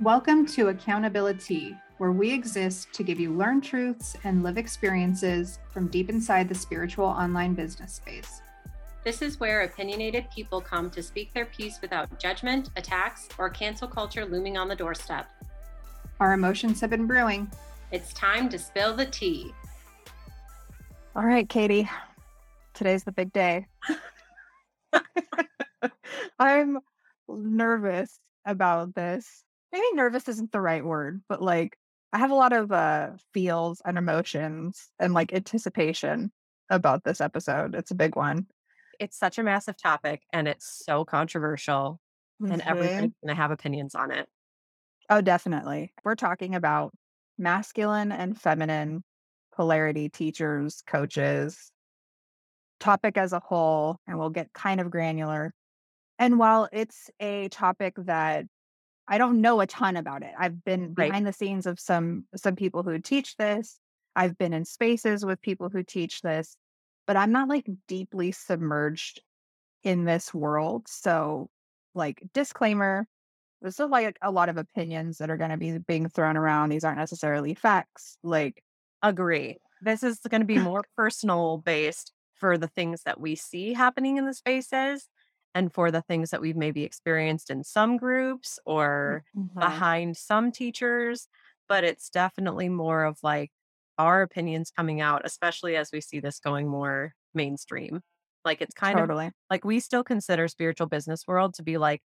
Welcome to AccountabiliTea, where we exist to give you learned truths and live experiences from deep inside the spiritual online business space. This is where opinionated people come to speak their piece without judgment, attacks, or cancel culture looming on the doorstep. Our emotions have been brewing. It's time to spill the tea. All right, Katie. Today's the big day. I'm nervous about this maybe nervous isn't the right word, but like I have a lot of uh feels and emotions and like anticipation about this episode. It's a big one. It's such a massive topic and it's so controversial mm-hmm. and everybody's going to have opinions on it. Oh, definitely. We're talking about masculine and feminine polarity teachers, coaches, topic as a whole, and we'll get kind of granular. And while it's a topic that I don't know a ton about it. I've been right. behind the scenes of some some people who teach this. I've been in spaces with people who teach this, but I'm not like deeply submerged in this world. So, like disclaimer, this is like a lot of opinions that are going to be being thrown around. These aren't necessarily facts. Like agree. This is going to be more personal based for the things that we see happening in the spaces and for the things that we've maybe experienced in some groups or mm-hmm. behind some teachers. But it's definitely more of like our opinions coming out, especially as we see this going more mainstream. Like it's kind totally. of like we still consider spiritual business world to be like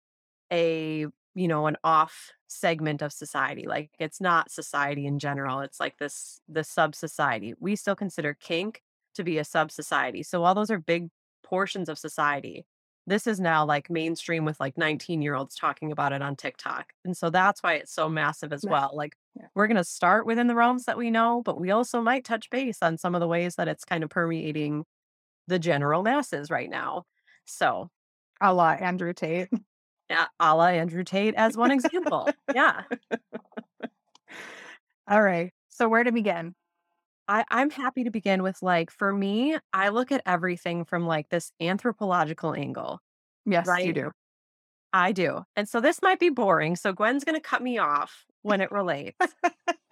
a, you know, an off segment of society. Like it's not society in general. It's like this the sub society. We still consider kink to be a sub society. So while those are big portions of society, this is now like mainstream with like 19 year olds talking about it on TikTok. And so that's why it's so massive as well. Like yeah. we're going to start within the realms that we know, but we also might touch base on some of the ways that it's kind of permeating the general masses right now. So, a la Andrew Tate. Yeah, a la Andrew Tate as one example. yeah. All right. So, where to begin? I, I'm happy to begin with like, for me, I look at everything from like this anthropological angle. Yes, right? you do. I do. And so this might be boring. So Gwen's going to cut me off when it relates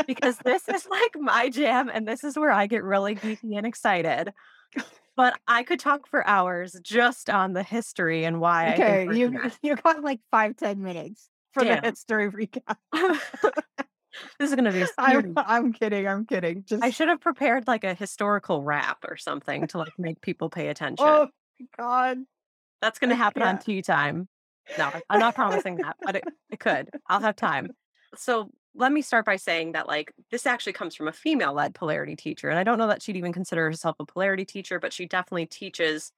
because this is like my jam and this is where I get really geeky and excited. But I could talk for hours just on the history and why. Okay, you you got like five ten minutes for Damn. the history recap. this is going to be. I'm, I'm kidding. I'm kidding. Just I should have prepared like a historical rap or something to like make people pay attention. Oh God, that's going to happen on tea time. No, I'm not promising that, but it, it could. I'll have time. So let me start by saying that like this actually comes from a female led polarity teacher, and I don't know that she'd even consider herself a polarity teacher, but she definitely teaches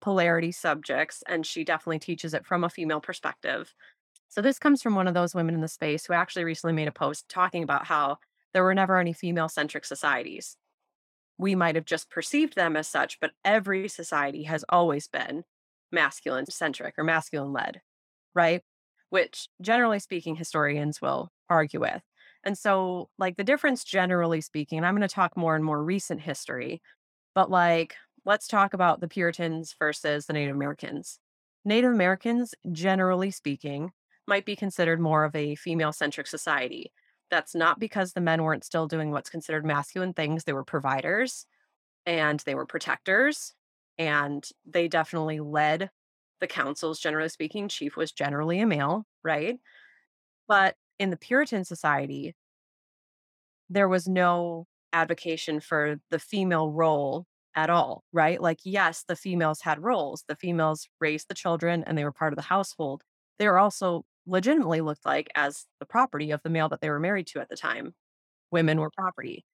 polarity subjects, and she definitely teaches it from a female perspective. So this comes from one of those women in the space who actually recently made a post talking about how there were never any female centric societies. We might have just perceived them as such, but every society has always been masculine centric or masculine led, right? Which generally speaking, historians will argue with. And so, like, the difference, generally speaking, and I'm going to talk more and more recent history, but like, let's talk about the Puritans versus the Native Americans. Native Americans, generally speaking, might be considered more of a female centric society. That's not because the men weren't still doing what's considered masculine things. They were providers and they were protectors and they definitely led the councils, generally speaking. Chief was generally a male, right? But in the Puritan society, there was no advocacy for the female role at all, right? Like, yes, the females had roles. The females raised the children and they were part of the household. They were also legitimately looked like as the property of the male that they were married to at the time. Women were property.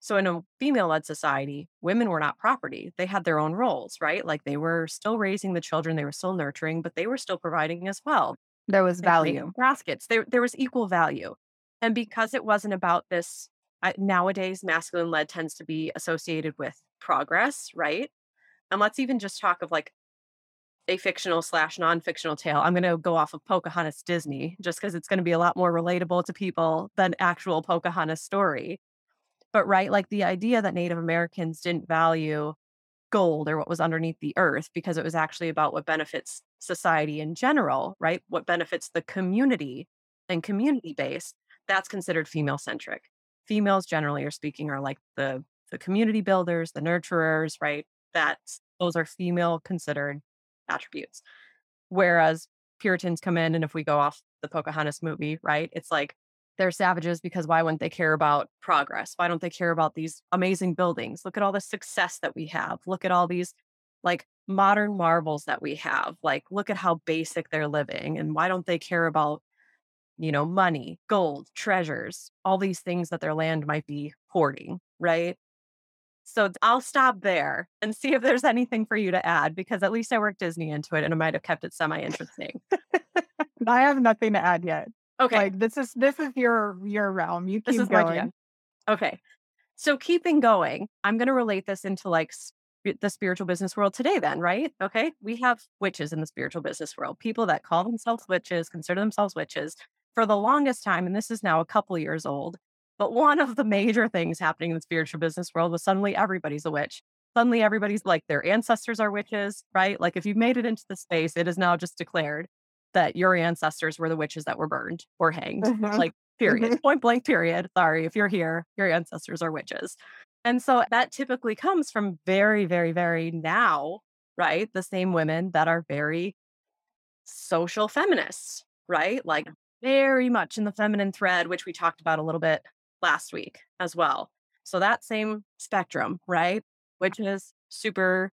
So in a female led society, women were not property. They had their own roles, right? Like they were still raising the children, they were still nurturing, but they were still providing as well. There was value. Baskets. There, there was equal value. And because it wasn't about this, nowadays, masculine led tends to be associated with progress, right? And let's even just talk of like a fictional slash non-fictional tale. I'm going to go off of Pocahontas Disney just because it's going to be a lot more relatable to people than actual Pocahontas story. But right, like the idea that Native Americans didn't value gold or what was underneath the earth because it was actually about what benefits society in general, right? What benefits the community and community based, that's considered female centric. Females generally are speaking are like the the community builders, the nurturers, right? That's those are female considered attributes. Whereas Puritans come in, and if we go off the Pocahontas movie, right, it's like they're savages because why wouldn't they care about progress? Why don't they care about these amazing buildings? Look at all the success that we have. Look at all these like modern marvels that we have. Like, look at how basic they're living. And why don't they care about, you know, money, gold, treasures, all these things that their land might be hoarding, right? So I'll stop there and see if there's anything for you to add because at least I worked Disney into it and it might have kept it semi interesting. I have nothing to add yet. Okay. Like this is this is your your realm. You keep going. Okay. So keeping going, I'm going to relate this into like sp- the spiritual business world today then, right? Okay? We have witches in the spiritual business world. People that call themselves witches, consider themselves witches for the longest time and this is now a couple years old. But one of the major things happening in the spiritual business world was suddenly everybody's a witch. Suddenly everybody's like their ancestors are witches, right? Like if you've made it into the space, it is now just declared that your ancestors were the witches that were burned or hanged. Mm-hmm. Like, period. Mm-hmm. Point blank, period. Sorry, if you're here, your ancestors are witches. And so that typically comes from very, very, very now, right? The same women that are very social feminists, right? Like very much in the feminine thread, which we talked about a little bit last week as well. So that same spectrum, right? Which is super,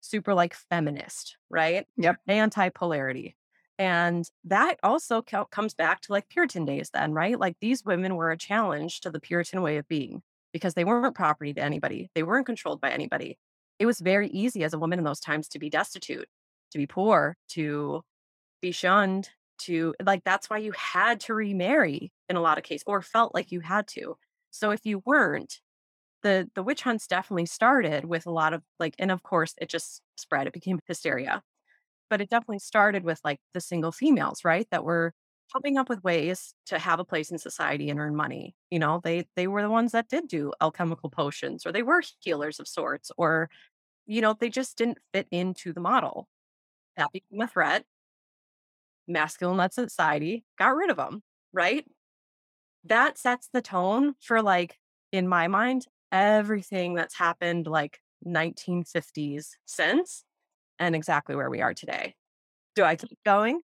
super like feminist, right? Yep. Anti polarity. And that also co- comes back to like Puritan days, then, right? Like these women were a challenge to the Puritan way of being because they weren't property to anybody, they weren't controlled by anybody. It was very easy as a woman in those times to be destitute, to be poor, to be shunned, to like that's why you had to remarry in a lot of cases or felt like you had to. So if you weren't, the the witch hunts definitely started with a lot of like and of course it just spread. It became hysteria. But it definitely started with like the single females, right? That were coming up with ways to have a place in society and earn money. You know, they they were the ones that did do alchemical potions or they were healers of sorts or you know, they just didn't fit into the model. That became a threat masculine led society got rid of them, right? That sets the tone for like, in my mind, everything that's happened like 1950s since and exactly where we are today. Do I keep going?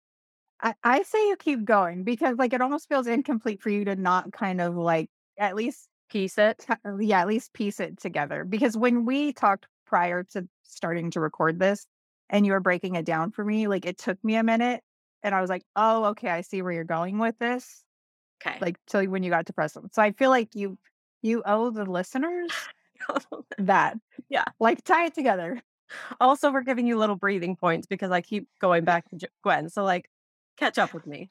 I, I say you keep going because like it almost feels incomplete for you to not kind of like at least piece it. T- uh, yeah, at least piece it together. Because when we talked prior to starting to record this and you were breaking it down for me, like it took me a minute and I was like, "Oh, okay, I see where you're going with this." Okay. Like till when you got to present. So I feel like you you owe the listeners that. Yeah. Like tie it together. Also, we're giving you little breathing points because I keep going back to Gwen. So like catch up with me.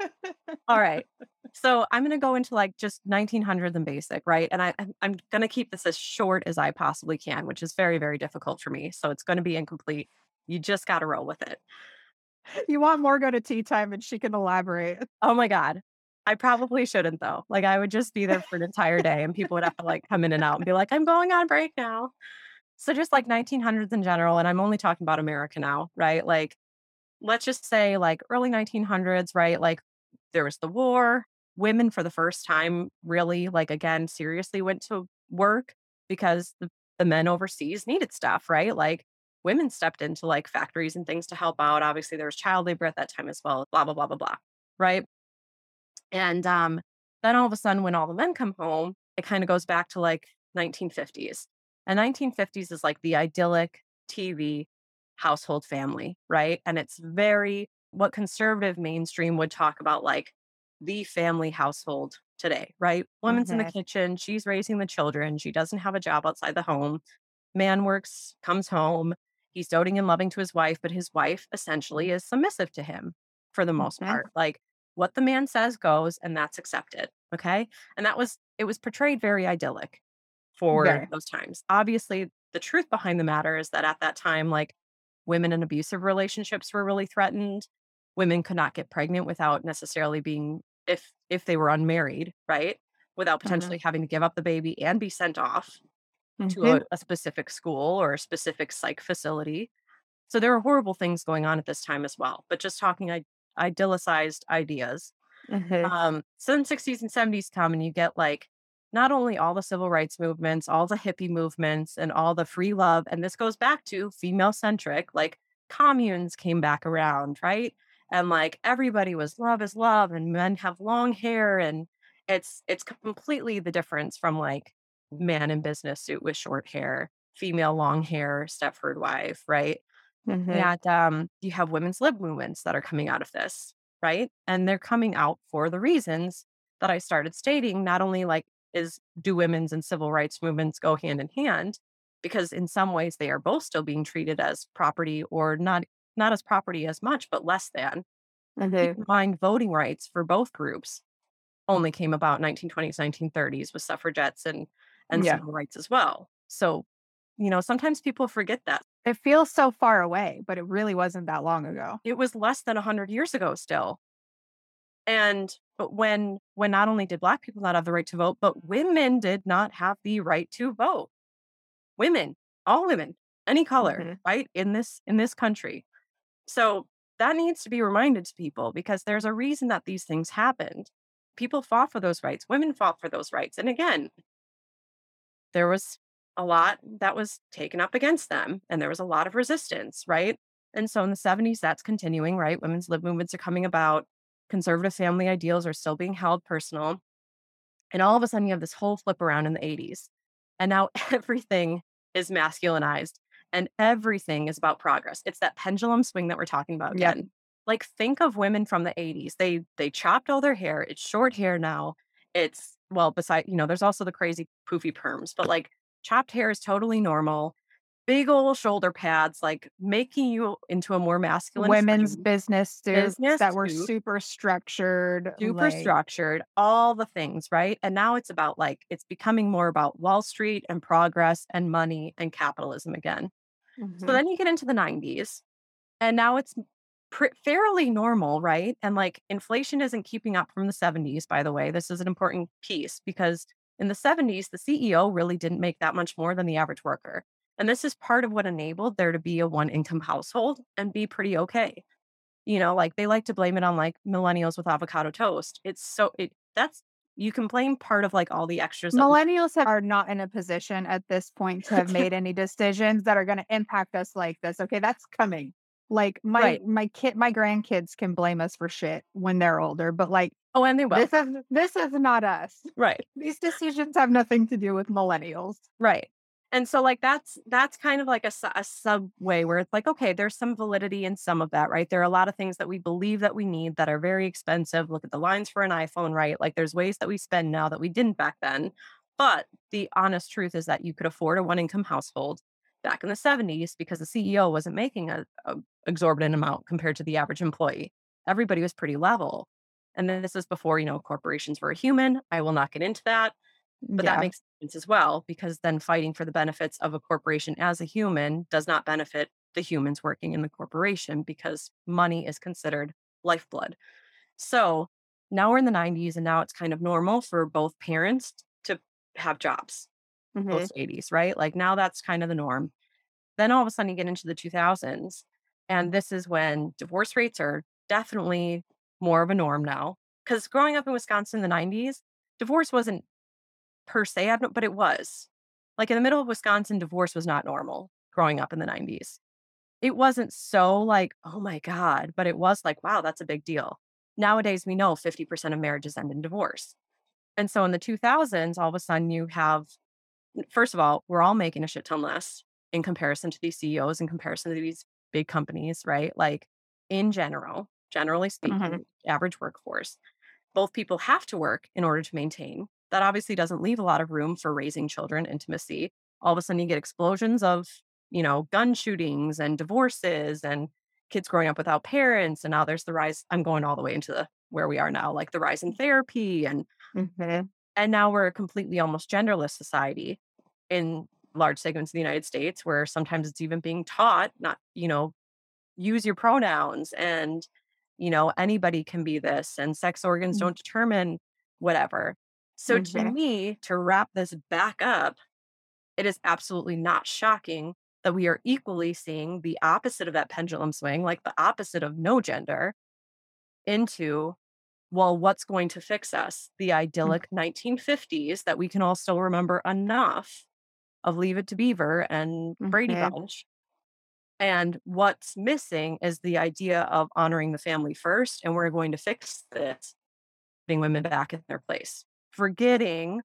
All right. So I'm going to go into like just 1900s and basic, right? And I I'm going to keep this as short as I possibly can, which is very very difficult for me. So it's going to be incomplete. You just got to roll with it. You want more go to tea time and she can elaborate. Oh my God. I probably shouldn't though. Like I would just be there for an entire day and people would have to like come in and out and be like, I'm going on break now. So just like 1900s in general, and I'm only talking about America now, right? Like, let's just say like early 1900s, right? Like there was the war. Women for the first time really like again seriously went to work because the, the men overseas needed stuff, right? Like women stepped into like factories and things to help out. Obviously, there was child labor at that time as well, blah, blah, blah, blah, blah. Right. And um, then all of a sudden, when all the men come home, it kind of goes back to like 1950s. And 1950s is like the idyllic TV household family, right? And it's very what conservative mainstream would talk about like the family household today, right? Woman's in the kitchen, she's raising the children, she doesn't have a job outside the home. Man works, comes home, He's doting and loving to his wife, but his wife essentially is submissive to him for the most okay. part. Like what the man says goes, and that's accepted. Okay. And that was, it was portrayed very idyllic for okay. those times. Obviously, the truth behind the matter is that at that time, like women in abusive relationships were really threatened. Women could not get pregnant without necessarily being, if if they were unmarried, right? Without mm-hmm. potentially mm-hmm. having to give up the baby and be sent off mm-hmm. to a, a specific school or a specific psych facility. So there are horrible things going on at this time as well. But just talking I- idealized ideas. Mhm. Um, so then 60s and 70s come and you get like not only all the civil rights movements, all the hippie movements, and all the free love, and this goes back to female centric, like communes came back around, right? And like everybody was love is love, and men have long hair, and it's it's completely the difference from like man in business suit with short hair, female long hair, Stepford wife, right? Mhm. And um, you have women's lib movements that are coming out of this, right? And they're coming out for the reasons that I started stating. Not only like is do women's and civil rights movements go hand in hand, because in some ways they are both still being treated as property or not not as property as much, but less than. Mhm. in mind voting rights for both groups only came about 1920s, 1930s with suffragettes and and Yeah. civil rights as well. So, you know, sometimes people forget that. It feels so far away, but it really wasn't that long ago. It was less than 100 years ago still. And but when when not only did black people not have the right to vote, but women did not have the right to vote. Women, all women, any color, Mhm. right? In this in this country. So that needs to be reminded to people because there's a reason that these things happened. People fought for those rights. Women fought for those rights. And again, there was a lot that was taken up against them and there was a lot of resistance, right? And so in the 70s, that's continuing, right? Women's lib movements are coming about. Conservative family ideals are still being held personal. And all of a sudden, you have this whole flip around in the 80s. And now everything is masculinized and everything is about progress. It's that pendulum swing that we're talking about Yep. again. Like think of women from the 80s. They they chopped all their hair. It's short hair now. It's well, beside, you know, there's also the crazy poofy perms, but like chopped hair is totally normal. Big old shoulder pads, like making you into a more masculine Women's business suits Business that were suit. super structured, super like structured, all the things, right? And now it's about like, it's becoming more about Wall Street and progress and money and capitalism again. So Mhm. then you get into the 90s, and now it's pr- fairly normal, right? And like inflation isn't keeping up from the 70s, by the way. This is an important piece because in the 70s, the CEO really didn't make that much more than the average worker. And this is part of what enabled there to be a one income household and be pretty okay. You know, like they like to blame it on like millennials with avocado toast. It's so it that's you can blame part of like all the extras Millennials have are not in a position at this point to have made any decisions that are gonna impact us like this, okay? That's coming. Like, my Right. my kid my grandkids can blame us for shit when they're older, but, like, Oh, and they will. this is this is not us. Right. These decisions have nothing to do with millennials. Right. And so like that's that's kind of like a, a subway where it's like okay there's some validity in some of that right there are a lot of things that we believe that we need that are very expensive look at the lines for an iphone right like there's ways that we spend now that we didn't back then but the honest truth is that you could afford a one income household back in the 70s because the ceo wasn't making a, a exorbitant amount compared to the average employee. Everybody was pretty level and then this is before you know corporations were human i will not get into that but that makes sense as well, because then fighting for the benefits of a corporation as a human does not benefit the humans working in the corporation because money is considered lifeblood. So now we're in the 90s and now it's kind of normal for both parents to have jobs Mhm. post 80s, right? Like now that's kind of the norm. Then all of a sudden you get into the 2000s, and this is when divorce rates are definitely more of a norm now. Because growing up in Wisconsin in the 90s, divorce wasn't per se but it was. Like, in the middle of Wisconsin, divorce was not normal growing up in the 90s. It wasn't so like, "Oh my god," but it was like, "Wow, that's a big deal." Nowadays, we know 50% of marriages end in divorce. And so in the 2000s, all of a sudden you have first of all, we're all making a shit ton less in comparison to these CEOs, in comparison to these big companies, right? Like, in general, generally speaking, Mhm. average workforce both people have to work in order to maintain. That obviously doesn't leave a lot of room for raising children, intimacy. All of a sudden, you get explosions of, you know, gun shootings and divorces and kids growing up without parents. And now there's the rise. I'm going all the way into the, where we are now, like the rise in therapy. And, Mhm. and now we're a completely almost genderless society in large segments of the United States where sometimes it's even being taught not, you know, use your pronouns and you know anybody can be this and sex organs Mm. don't determine whatever so to Mhm. me to wrap this back up it is absolutely not shocking that we are equally seeing the opposite of that pendulum swing like the opposite of no gender into well, what's going to fix us? The Mm. idyllic 1950s that we can all still remember enough of Leave It to Beaver and Brady Mhm. Bunch. And what's missing is the idea of honoring the family first, and we're going to fix this, putting women back in their place, forgetting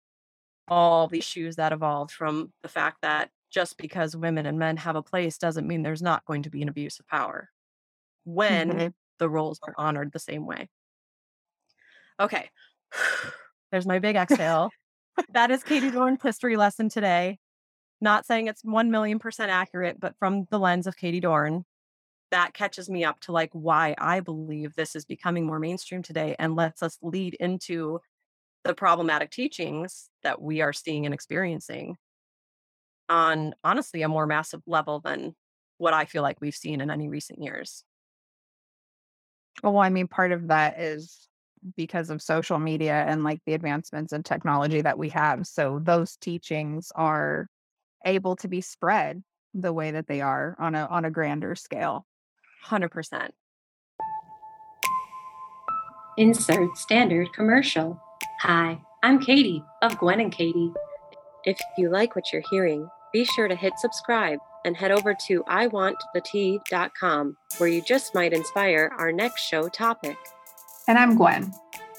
all the issues that evolved from the fact that just because women and men have a place doesn't mean there's not going to be an abuse of power when Mhm. the roles are honored the same way. Okay. There's my big exhale. that is Katie Dorn's history lesson today. Not saying it's 1 million percent accurate, but from the lens of Katie Dorn, that catches me up to like why I believe this is becoming more mainstream today and lets us lead into the problematic teachings that we are seeing and experiencing on honestly a more massive level than what I feel like we've seen in any recent years. Well, I mean, part of that is because of social media and like the advancements in technology that we have. So those teachings are able to be spread the way that they are on a on a grander scale. 100%. Insert standard commercial. Hi, I'm Katie of Gwen and Katie. If you like what you're hearing, be sure to hit subscribe and head over to iwantthetea.com where you just might inspire our next show topic. And I'm Gwen.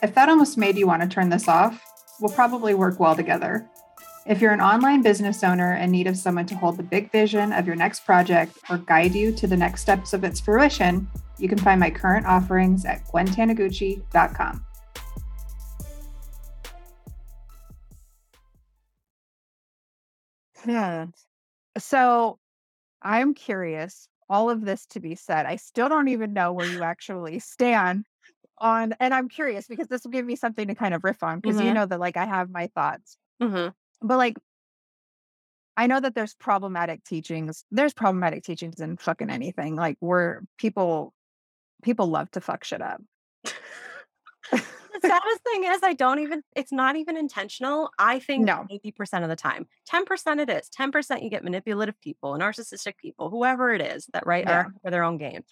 If that almost made you want to turn this off, we'll probably work well together. If you're an online business owner in need of someone to hold the big vision of your next project or guide you to the next steps of its fruition, you can find my current offerings at gwentanaguchi.com. Yeah. So I'm curious, all of this to be said, I still don't even know where you actually stand on, and I'm curious because this will give me something to kind of riff on because you Mhm. know that like I have my thoughts. Mhm. But like I know that there's problematic teachings. There's problematic teachings in fucking anything. Like where people people love to fuck shit up. The saddest thing is I don't even it's not even intentional. I think No. 80% of the time. 10% it is. 10% you get manipulative people, narcissistic people, whoever it is that right Yeah. are for their own gain.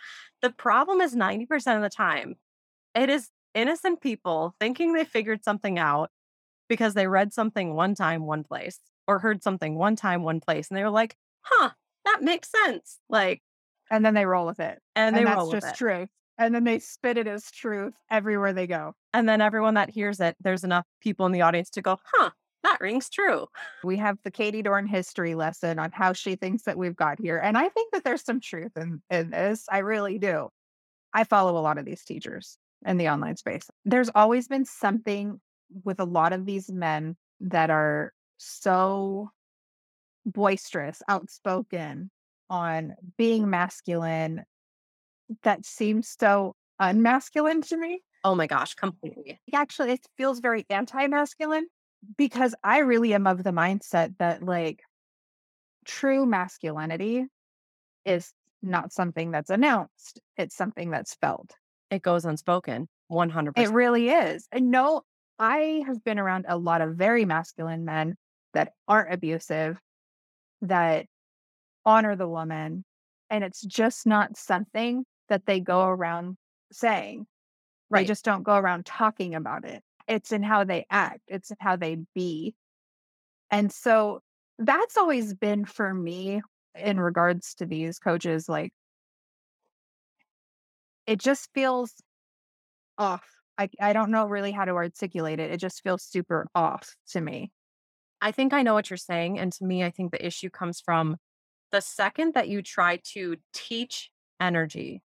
The problem is 90% of the time it is innocent people thinking they figured something out because they read something one time one place or heard something one time one place and they were like, "Huh, that makes sense." Like And then they roll with it. and And, they that's roll with just it. truth. And then they spit it as truth everywhere they go. And then everyone that hears it, there's enough people in the audience to go, "Huh, that rings true." We have the Katie Dorn history lesson on how she thinks that we've got here. And I think that there's some truth in, in this. I really do. I follow a lot of these teachers in the online space. There's always been something with a lot of these men that are so boisterous, outspoken on being masculine that seems so unmasculine to me. Oh my gosh, completely. Actually, it feels very anti-masculine because I really am of the mindset that like true masculinity is not something that's announced. It's something that's felt. It goes unspoken. 100%. It really is. And no, I have been around a lot of very masculine men that aren't abusive, that honor the woman. And it's just not something that they go around saying. They Right. just don't go around talking about it. It's in how they act, it's in how they be. And so that's always been for me in regards to these coaches, like, it just feels off. I, I don't know really how to articulate it. It just feels super off to me. I think I know what you're saying. And to me, I think the issue comes from the second that you try to teach energy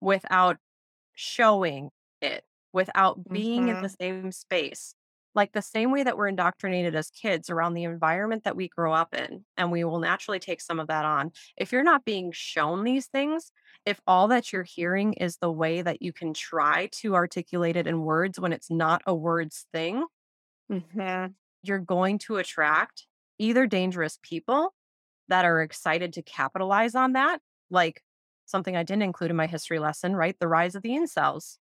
without showing it, without being in mm-hmm. the same space, like the same way that we're indoctrinated as kids around the environment that we grow up in, and we will naturally take some of that on. If you're not being shown these things, if all that you're hearing is the way that you can try to articulate it in words when it's not a words thing, mm-hmm. you're going to attract either dangerous people that are excited to capitalize on that, like something I didn't include in my history lesson, right? The rise of the incels,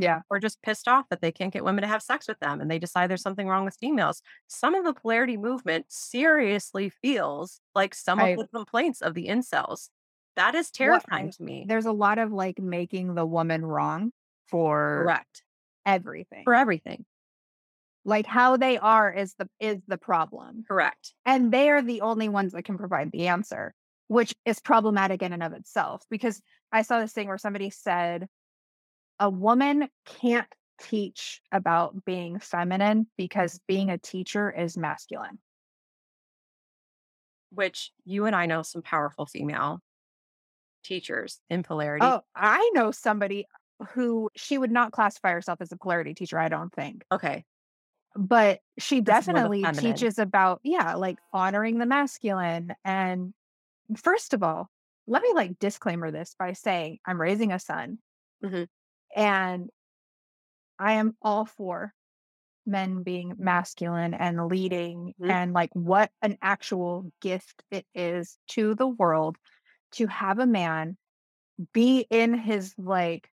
Yeah. or just pissed off that they can't get women to have sex with them and they decide there's something wrong with females. Some of the polarity movement seriously feels like some I- of the complaints of the incels. That is terrifying I- to me. There's a lot of like making the woman wrong for Correct. everything. For everything. Like how they are is the is the problem. Correct. And they are the only ones that can provide the answer, which is problematic in and of itself. Because I saw this thing where somebody said a woman can't teach about being feminine because being a teacher is masculine. Which you and I know some powerful female teachers in polarity. Oh, I know somebody who she would not classify herself as a polarity teacher, I don't think. Okay. But she the definitely teaches about, yeah, like honoring the masculine. And first of all, let me like disclaimer this by saying I'm raising a son Mhm. And I am all for men being masculine and leading Mhm. and like what an actual gift it is to the world to have a man be in his like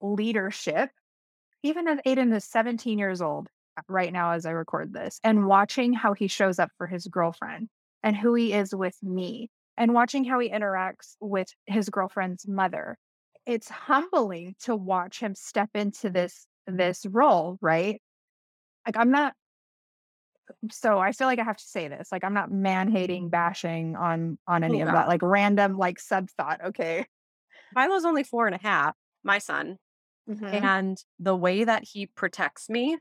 leadership even as Aiden is 17 years old uh, right now as I record this and watching how he shows up for his girlfriend and who he is with me and watching how he interacts with his girlfriend's mother it's humbling to watch him step into this this role right like i'm not so i feel like i have to say this like i'm not man hating bashing on on any Oh, of God. that like random like sub thought okay Philo's only four and a half, my son. Mm-hmm. And the way that he protects me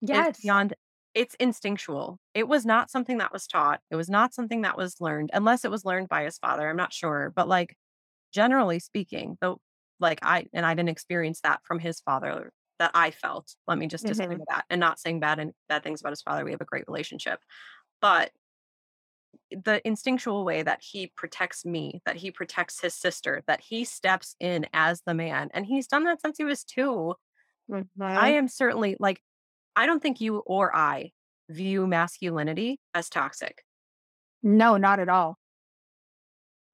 yes beyond it's instinctual. It was not something that was taught. It was not something that was learned, unless it was learned by his father. I'm not sure. But like generally speaking, though like I and I didn't experience that from his father that I felt. Let me just Mhm. disclaimer that and not saying bad and bad things about his father. We have a great relationship. But the instinctual way that he protects me, that he protects his sister, that he steps in as the man. And he's done that since he was two. I am certainly like, I don't think you or I view masculinity as toxic. no not at all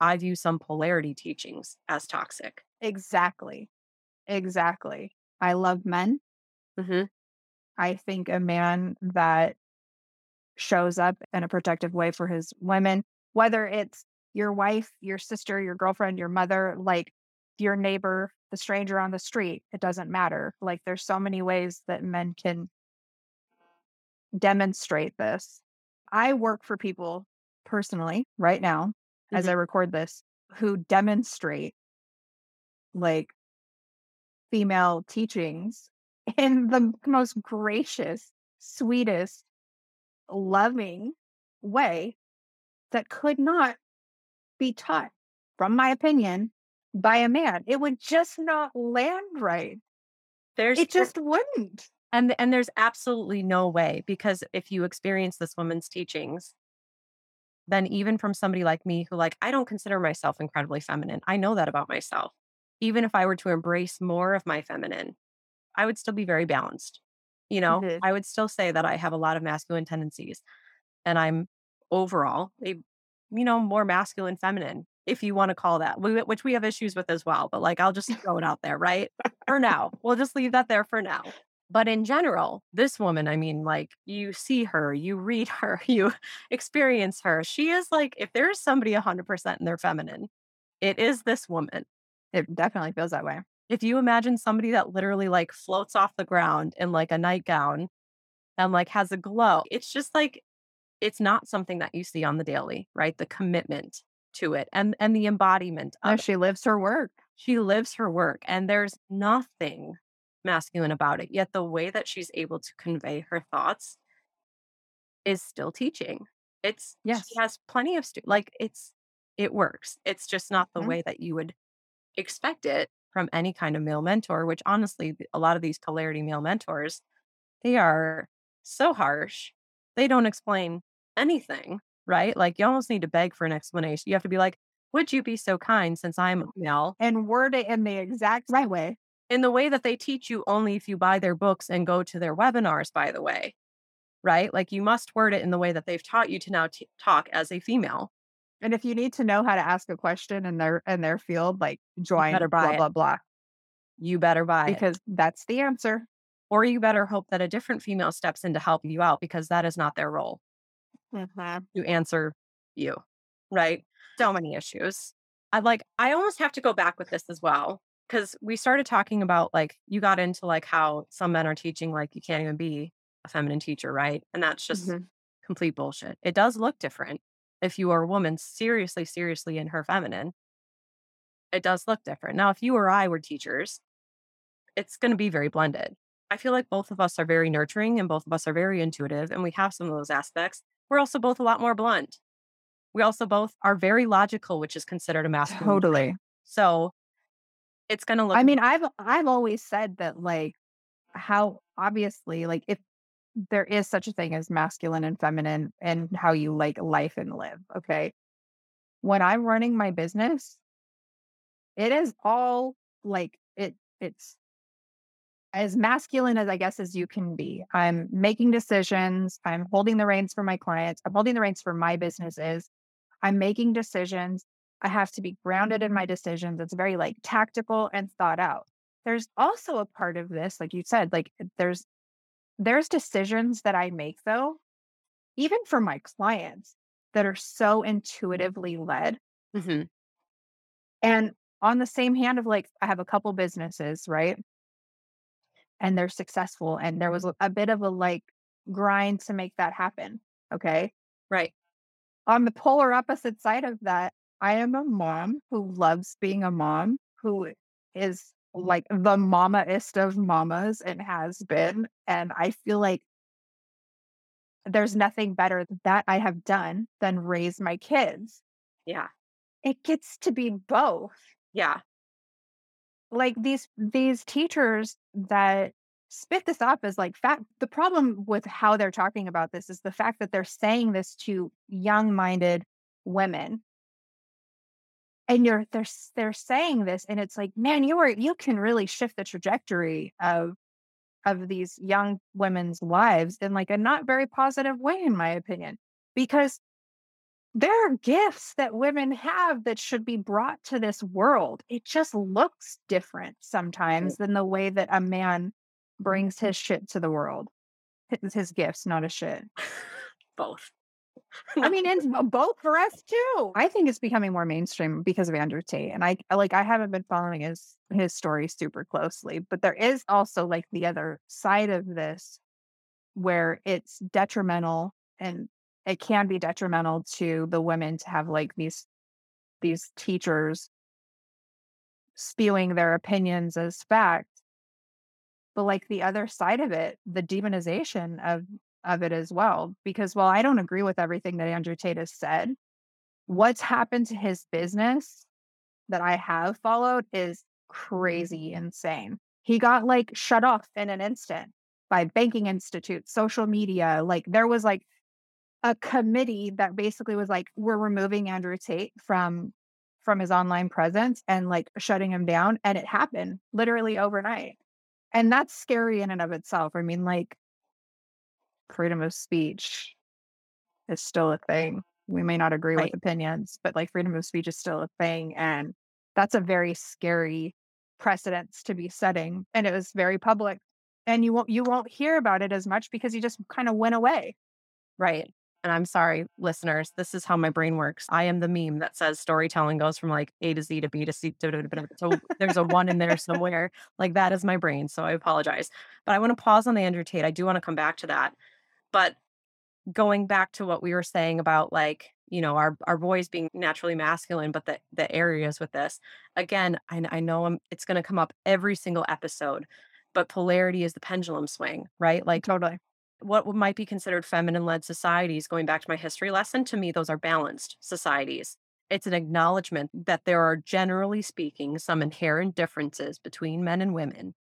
I view some polarity teachings as toxic. Exactly exactly i love men Mm-hmm. I think a man that shows up in a protective way for his women, whether it's your wife, your sister, your girlfriend, your mother, like your neighbor, the stranger on the street, it doesn't matter. Like there's so many ways that men can demonstrate this. I work for people personally right now as I record this who demonstrate like female teachings in the most gracious, sweetest, loving way that could not be taught, from my opinion, by a man. It would just not land right. There's It just wouldn't. and and there's absolutely no way because if you experience this woman's teachings, then even from somebody like me who like I don't consider myself incredibly feminine. I know that about myself. Even if I were to embrace more of my feminine, I would still be very balanced. You know, Mhm. I would still say that I have a lot of masculine tendencies and I'm overall a you know, more masculine feminine if you want to call that. Which we have issues with as well, but like I'll just throw it out there, right? For now. We'll just leave that there for now. But in general, this woman, I mean, like you see her, you read her, you experience her. She is like, if there is somebody 100% in their feminine, it is this woman. It definitely feels that way. If you imagine somebody that literally like floats off the ground in like a nightgown and like has a glow, it's just like, it's not something that you see on the daily, right? The commitment to it and and the embodiment No, she lives her work. She lives her work and there's nothing masculine about it. Yet the way that she's able to convey her thoughts is still teaching. It's Yes. she has plenty of stu- like it's it works. It's just not the Mhm. way that you would expect it from any kind of male mentor, which honestly a lot of these polarity male mentors, they are so harsh. They don't explain anything, right? Like you almost need to beg for an explanation. You have to be like, "Would you be so kind since I'm a male?" And word it in the exact right way. in the way that they teach you only if you buy their books and go to their webinars, by the way, right? Like you must word it in the way that they've taught you to now t- talk as a female. And if you need to know how to ask a question in their in their field, like join buy blah blah blah. You better buy it. Because that's the answer. Or you better hope that a different female steps in to help you out because that is not their role to answer you, right? So many issues. I like, I almost have to go back with this as well because we started talking about like you got into like how some men are teaching like you can't even be a feminine teacher, right? And that's just Mhm. complete bullshit. It does look different if you are a woman seriously, seriously in her feminine. It does look different. Now, if you or I were teachers, it's going to be very blended. I feel like both of us are very nurturing and both of us are very intuitive and we have some of those aspects. We're also both a lot more blunt. We also both are very logical, which is considered a masculine. Totally. So it's going to look I mean, I've I've always said that like how obviously like if there is such a thing as masculine and feminine and how you like life and live, okay? When I'm running my business, it is all like it it's as masculine as I guess as you can be. I'm making decisions, I'm holding the reins for my clients, I'm holding the reins for my businesses. I'm making decisions. I have to be grounded in my decisions. It's very like tactical and thought out. There's also a part of this, like you said, like there's there's decisions that I make though, even for my clients that are so intuitively led. Mhm. And on the same hand of like I have a couple businesses, right? And they're successful and there was a a bit of a like grind to make that happen. Okay? right. on the polar opposite side of that, I am a mom who loves being a mom, who is like the mamaist of mamas and has been. And I feel like there's nothing better that I have done than raise my kids. Yeah. It gets to be both. Yeah. Like these these teachers that spit this off as like fact. The problem with how they're talking about this is the fact that they're saying this to young-minded women and you're they're they're saying this and it's like man you are you can really shift the trajectory of of these young women's lives in like a not very positive way in my opinion. Because there are gifts that women have that should be brought to this world. It just looks different sometimes than the way that a man brings mm-hmm. his shit to the world. His, his gifts not a shit. Both. I mean, it's both for us too. I think it's becoming more mainstream because of Andrew Tate, and I I- like I haven't been following his his story super closely, but there is also like the other side of this where it's detrimental and it can be detrimental to the women to have like these these teachers spewing their opinions as fact but like the other side of it the demonization of of it as well because while i don't agree with everything that andrew tate has said what's happened to his business that i have followed is crazy insane. He got like shut off in an instant by banking institutes social media like there was like a committee that basically was like we're removing andrew tate from from his online presence and like shutting him down and it happened literally overnight. And that's scary in and of itself. I mean like freedom of speech is still a thing we may not agree Right. with opinions but like freedom of speech is still a thing and that's a very scary precedence to be setting and it was very public and you won't you won't hear about it as much because he just kind of went away Right. And I'm sorry, listeners, this is how my brain works. I am the meme that says storytelling goes from like A to Z to B to C. To, to, to. So there's a one in there somewhere. Like that is my brain. So I apologize. But I want to pause on the Andrew Tate. I do want to come back to that. But going back to what we were saying about like, you know, our, our boys being naturally masculine, but the, the areas with this, again, I, I know I'm, it's going to come up every single episode, but polarity is the pendulum swing, right? Like totally what might be considered feminine led societies, going back to my history lesson, to me, those are balanced societies. It's an acknowledgement that there are, generally speaking, some inherent differences between men and women.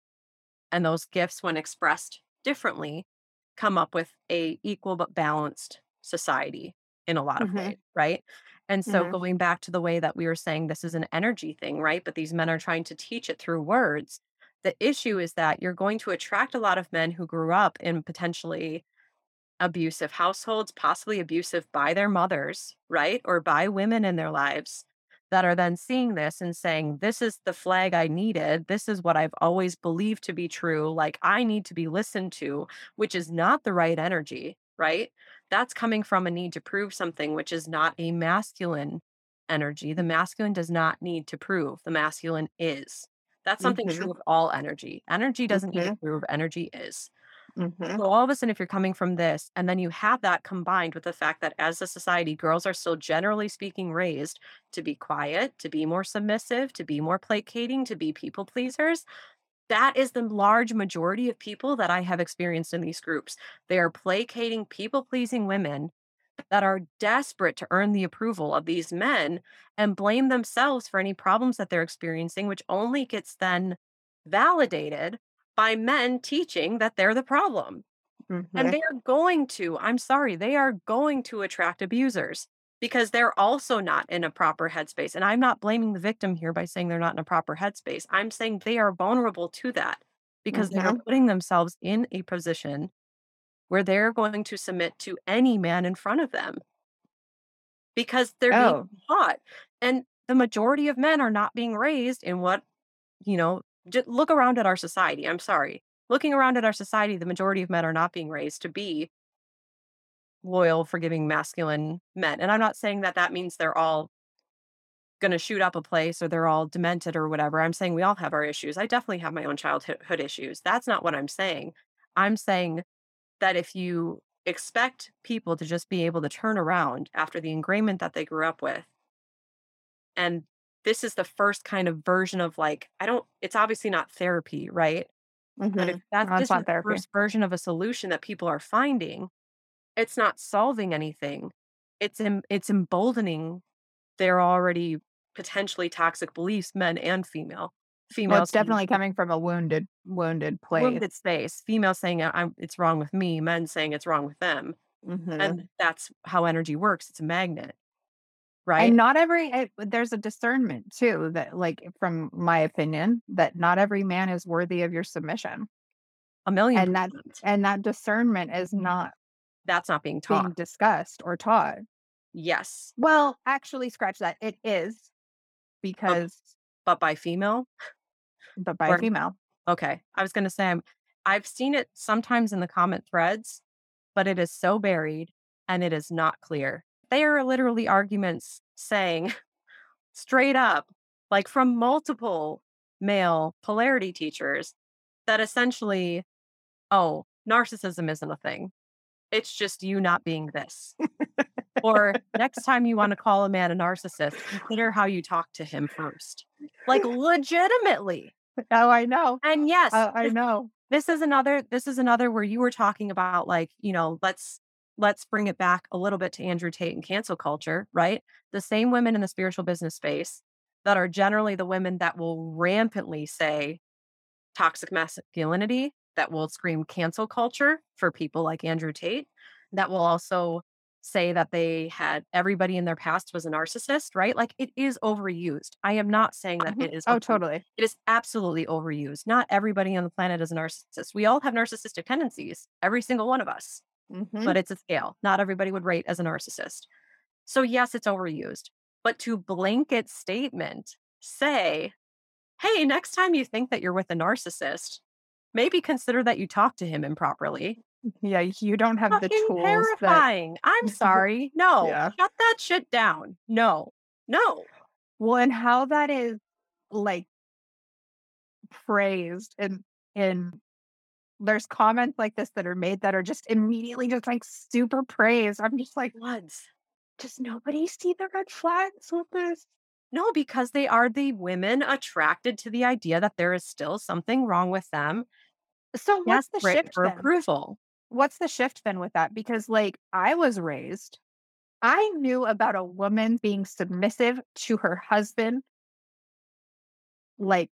And those gifts, when expressed differently, come up with a equal but balanced society in a lot of Mhm. ways, right? And so Mhm. going back to the way that we were saying this is an energy thing, right? But these men are trying to teach it through words. The issue is that you're going to attract a lot of men who grew up in potentially abusive households, possibly abusive by their mothers, right? Or by women in their lives that are then seeing this and saying, This is the flag I needed. This is what I've always believed to be true. Like, I need to be listened to, which is not the right energy, right? That's coming from a need to prove something, which is not a masculine energy. The masculine does not need to prove, the masculine is. That's something Mhm. true of all energy. Energy doesn't need to Mhm. prove, energy is. Mhm. So all of a sudden, if you're coming from this, and then you have that combined with the fact that as a society, girls are still generally speaking raised to be quiet, to be more submissive, to be more placating, to be people pleasers. That is the large majority of people that I have experienced in these groups. They are placating, people pleasing women that are desperate to earn the approval of these men and blame themselves for any problems that they're experiencing, which only gets then validated by men teaching that they're the problem. Mhm. And they are going to, I'm sorry, they are going to attract abusers because they're also not in a proper headspace. And I'm not blaming the victim here by saying they're not in a proper headspace. I'm saying they are vulnerable to that because they are putting themselves in a position where they're going to submit to any man in front of them because they're Oh. being taught. And the majority of men are not being raised in what, you know, just look around at our society. I'm sorry. Looking around at our society, the majority of men are not being raised to be loyal, forgiving, masculine men. And I'm not saying that that means they're all going to shoot up a place or they're all demented or whatever. I'm saying we all have our issues. I definitely have my own childhood issues. That's not what I'm saying. I'm saying that if you expect people to just be able to turn around after the ingrainment that they grew up with, and this is the first kind of version of like, I don't, it's obviously not therapy, right? But Mhm. if that, No, it's this not the therapy. first version of a solution that people are finding, it's not solving anything. It's em- it's emboldening their already potentially toxic beliefs, men and female. Well, it's definitely coming from a wounded, wounded place. wounded space. Female saying "I- I'm, it's wrong with me. Men saying it's wrong with them. Mhm. And that's how energy works. It's a magnet, right? And not every eh, there's a discernment too that like from my opinion that not every man is worthy of your submission. a million. and that- And that discernment is not that's not being taught. being discussed or taught. yes, Well, actually scratch that. It is because but by female. but by or- female. Okay. I was going to say, I'm, I've seen it sometimes in the comment threads, but it is so buried and it is not clear. They are literally arguments saying straight up, like from multiple male polarity teachers, that essentially, oh, narcissism isn't a thing. It's just you not being this. or next time you want to call a man a narcissist, consider how you talk to him first. Like legitimately. Oh, I know. And yes, Uh, I know. this is another this is another where you were talking about like you know let's let's bring it back a little bit to andrew tate and cancel culture right the same women in the spiritual business space that are generally the women that will rampantly say toxic masculinity that will scream cancel culture for people like andrew tate that will also say that they had everybody in their past was a narcissist right like it is overused i am not saying that mm-hmm. it is Oh, totally. It is absolutely overused. Not everybody on the planet is a narcissist. We all have narcissistic tendencies, every single one of us, Mhm. but it's a scale. Not everybody would rate as a narcissist. So, yes, it's overused. But to blanket statement say, hey, next time you think that you're with a narcissist, maybe consider that you talk to him improperly. yeah, you don't have the Fucking tools that terrifying. I'm sorry. No, Yeah. shut that shit down. No, no. well, and how that is like praised and in there's comments like this that are made that are just immediately just like super praised. I'm just like, Bloods. does nobody see the red flags with this? No, because they are the women attracted to the idea that there is still something wrong with them. So what's the shift for then? approval? What's the shift then with that? Because like I was raised, I knew about a woman being submissive to her husband, like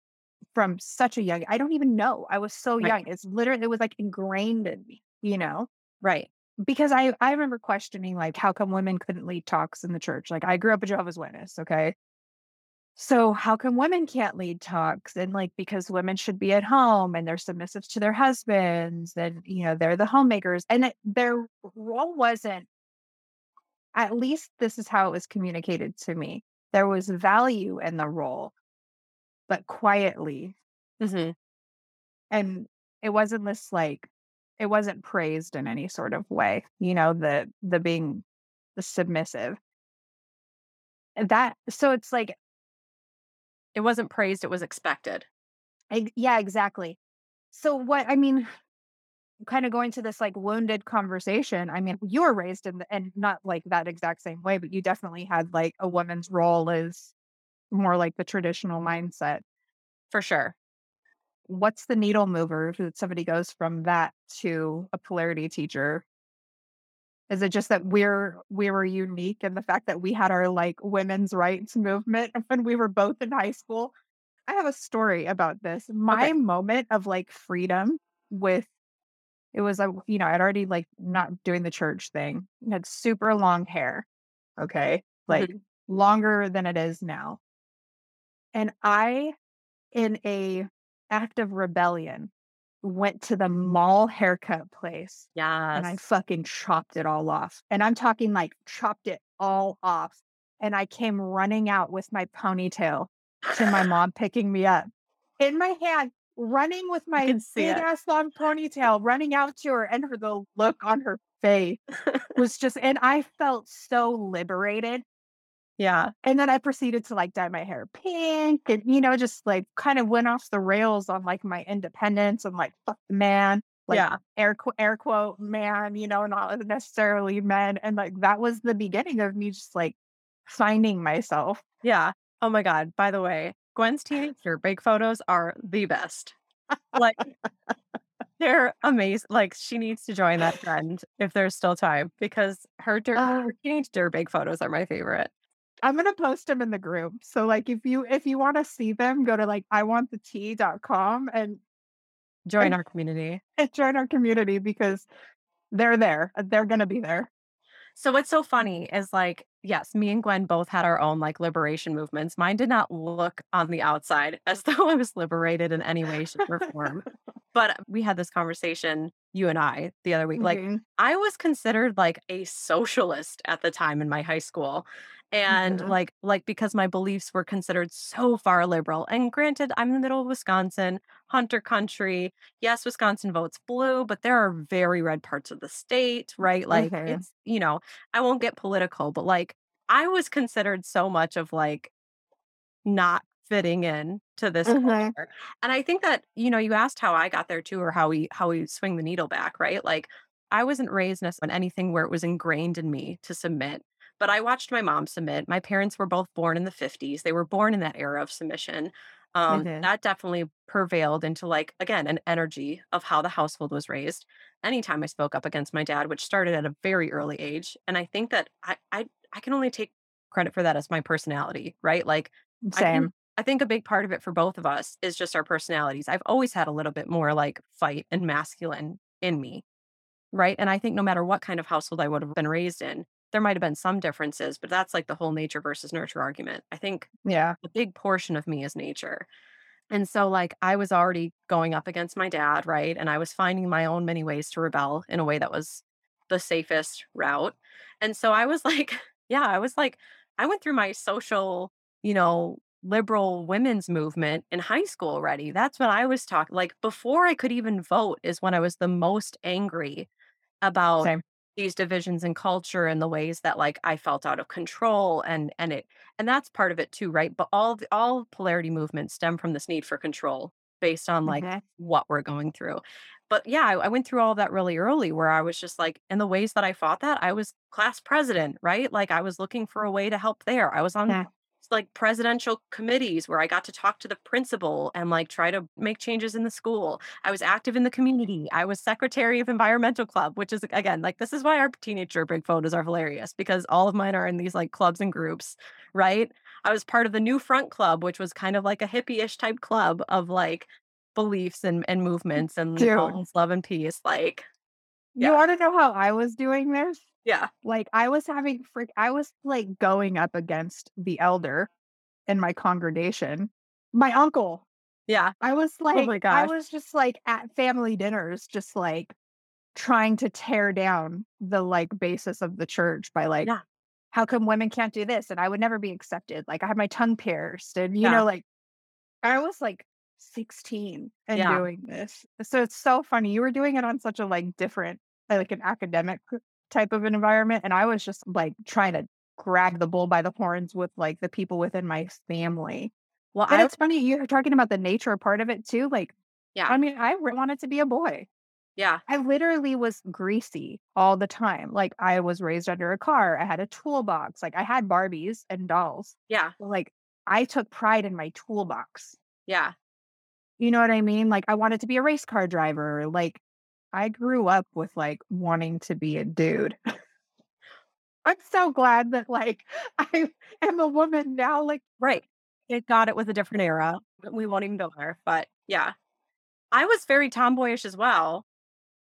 from such a young. I don't even know. I was so Right. young. It's literally it was like ingrained in me, you know. Right. because I I remember questioning like how come women couldn't lead talks in the church? Like I grew up a Jehovah's Witness, okay? So how come women can't lead talks? And like because women should be at home and they're submissive to their husbands and you know they're the homemakers and it, their role wasn't at least this is how it was communicated to me. There was value in the role, but quietly Mhm. and it wasn't this like it wasn't praised in any sort of way you know the the being the submissive that so it's like It wasn't praised, it was expected. I, yeah, exactly. So what I mean, kind of going to this like wounded conversation. I mean, you were raised in the, and not like that exact same way, but you definitely had like a woman's role is more like the traditional mindset. For sure. What's the needle mover that somebody goes from that to a polarity teacher? Is it just that we're we were unique in the fact that we had our like women's rights movement when we were both in high school? I have a story about this. My Okay. moment of like freedom with it was a you know, I'd already like not doing the church thing. I had super long hair. Okay. Like Mhm. longer than it is now. And I, in a act of rebellion, went to the mall haircut place Yeah. and I fucking chopped it all off. And I'm talking like chopped it all off. And I came running out with my ponytail to my mom picking me up in my hand, running with my big ass long ponytail, running out to her, and her the look on her face was just, and I felt so liberated. Yeah. And then I proceeded to like dye my hair pink and, you know, just like kind of went off the rails on like my independence and like, fuck the man, like yeah. air, qu- air quote, man, you know, not necessarily men. And like that was the beginning of me just like finding myself. Yeah. Oh my God. By the way, Gwen's teenage big photos are the best. Like they're amazing. Like she needs to join that trend if there's still time because her, dir- Uh, her teenage big photos are my favorite. I'm gonna post them in the group. So like if you if you want to see them, go to like I want the tea.com and, Join and our community. and join our community because they're there. Uh, they're gonna be there. So what's so funny is like, yes, me and Gwen both had our own like liberation movements. Mine did not look on the outside as though I was liberated in any way, shape, or form. But we had this conversation, you and I, the other week. Like, Mhm. I was considered like a socialist at the time in my high school. And Mhm. like like because my beliefs were considered so far liberal. And granted, I'm in the middle of Wisconsin, hunter country. Yes, Wisconsin votes blue, but there are very red parts of the state, right? Like Mhm. it's, you know, I won't get political, but like I was considered so much of like not fitting in to this Mhm. culture. And I think that, you know, you asked how I got there too, or how we how we swing the needle back, right? Like I wasn't raised on anything where it was ingrained in me to submit. But I watched my mom submit. My parents were both born in the 50s. They were born in that era of submission. Um, Mhm. that definitely prevailed into like again an energy of how the household was raised. Anytime I spoke up against my dad, which started at a very early age, and I think that I I I can only take credit for that as my personality, right? Like I Same. I think a big part of it for both of us is just our personalities. I've always had a little bit more like fight and masculine in me, right? And I think no matter what kind of household I would have been raised in, there might have been some differences, but that's like the whole nature versus nurture argument. I think Yeah. a big portion of me is nature. And so like I was already going up against my dad, right? And I was finding my own many ways to rebel in a way that was the safest route. And so I was like, yeah, I was like, I went through my social, you know, liberal women's movement in high school already. That's what I was talking like before I could even vote is when I was the most angry about Same. these divisions in culture and the ways that like I felt out of control and and it and that's part of it too, right? But all the, all polarity movements stem from this need for control based on like Mhm. what we're going through. But yeah, I, I went through all that really early where I was just like, in the ways that I fought that, I was class president, right? Like I was looking for a way to help there. I was on Yeah. Like presidential committees where I got to talk to the principal and like try to make changes in the school. I was active in the community. I was secretary of environmental club, which is again like this is why our teenager big photos are hilarious because all of mine are in these like clubs and groups, right? I was part of the New Front Club, which was kind of like a hippie-ish type club of like beliefs and, and mm, movements and Dude. all this love and peace. Like, You want to know how I was doing this? yeah. Like I was having freak I was like going up against the elder in my congregation. My uncle. Yeah. I was oh like Oh my I was just like at family dinners just like trying to tear down the like basis of the church by like Yeah. how come women can't do this and I would never be accepted. Like I had my tongue pierced and you Yeah. know like I was like 16 and Yeah. doing this. So it's so funny. You were doing it on such a like different like an academic type of an environment and I was just like trying to grab the bull by the horns with like the people within my family. Well, And I it's funny you're talking about the nature part of it too. Like, yeah, I mean, I wanted to be a boy. yeah, I literally was greasy all the time. Like, I was raised under a car. I had a toolbox. Like, I had Barbies and dolls. yeah, Like, I took pride in my toolbox. yeah. You know what I mean? Like, I wanted to be a race car driver. Like, I grew up with like wanting to be a dude. I'm so glad that like I am a woman now. Like, Right. Thank God it was a different era. We won't even go there. But yeah, I was very tomboyish as well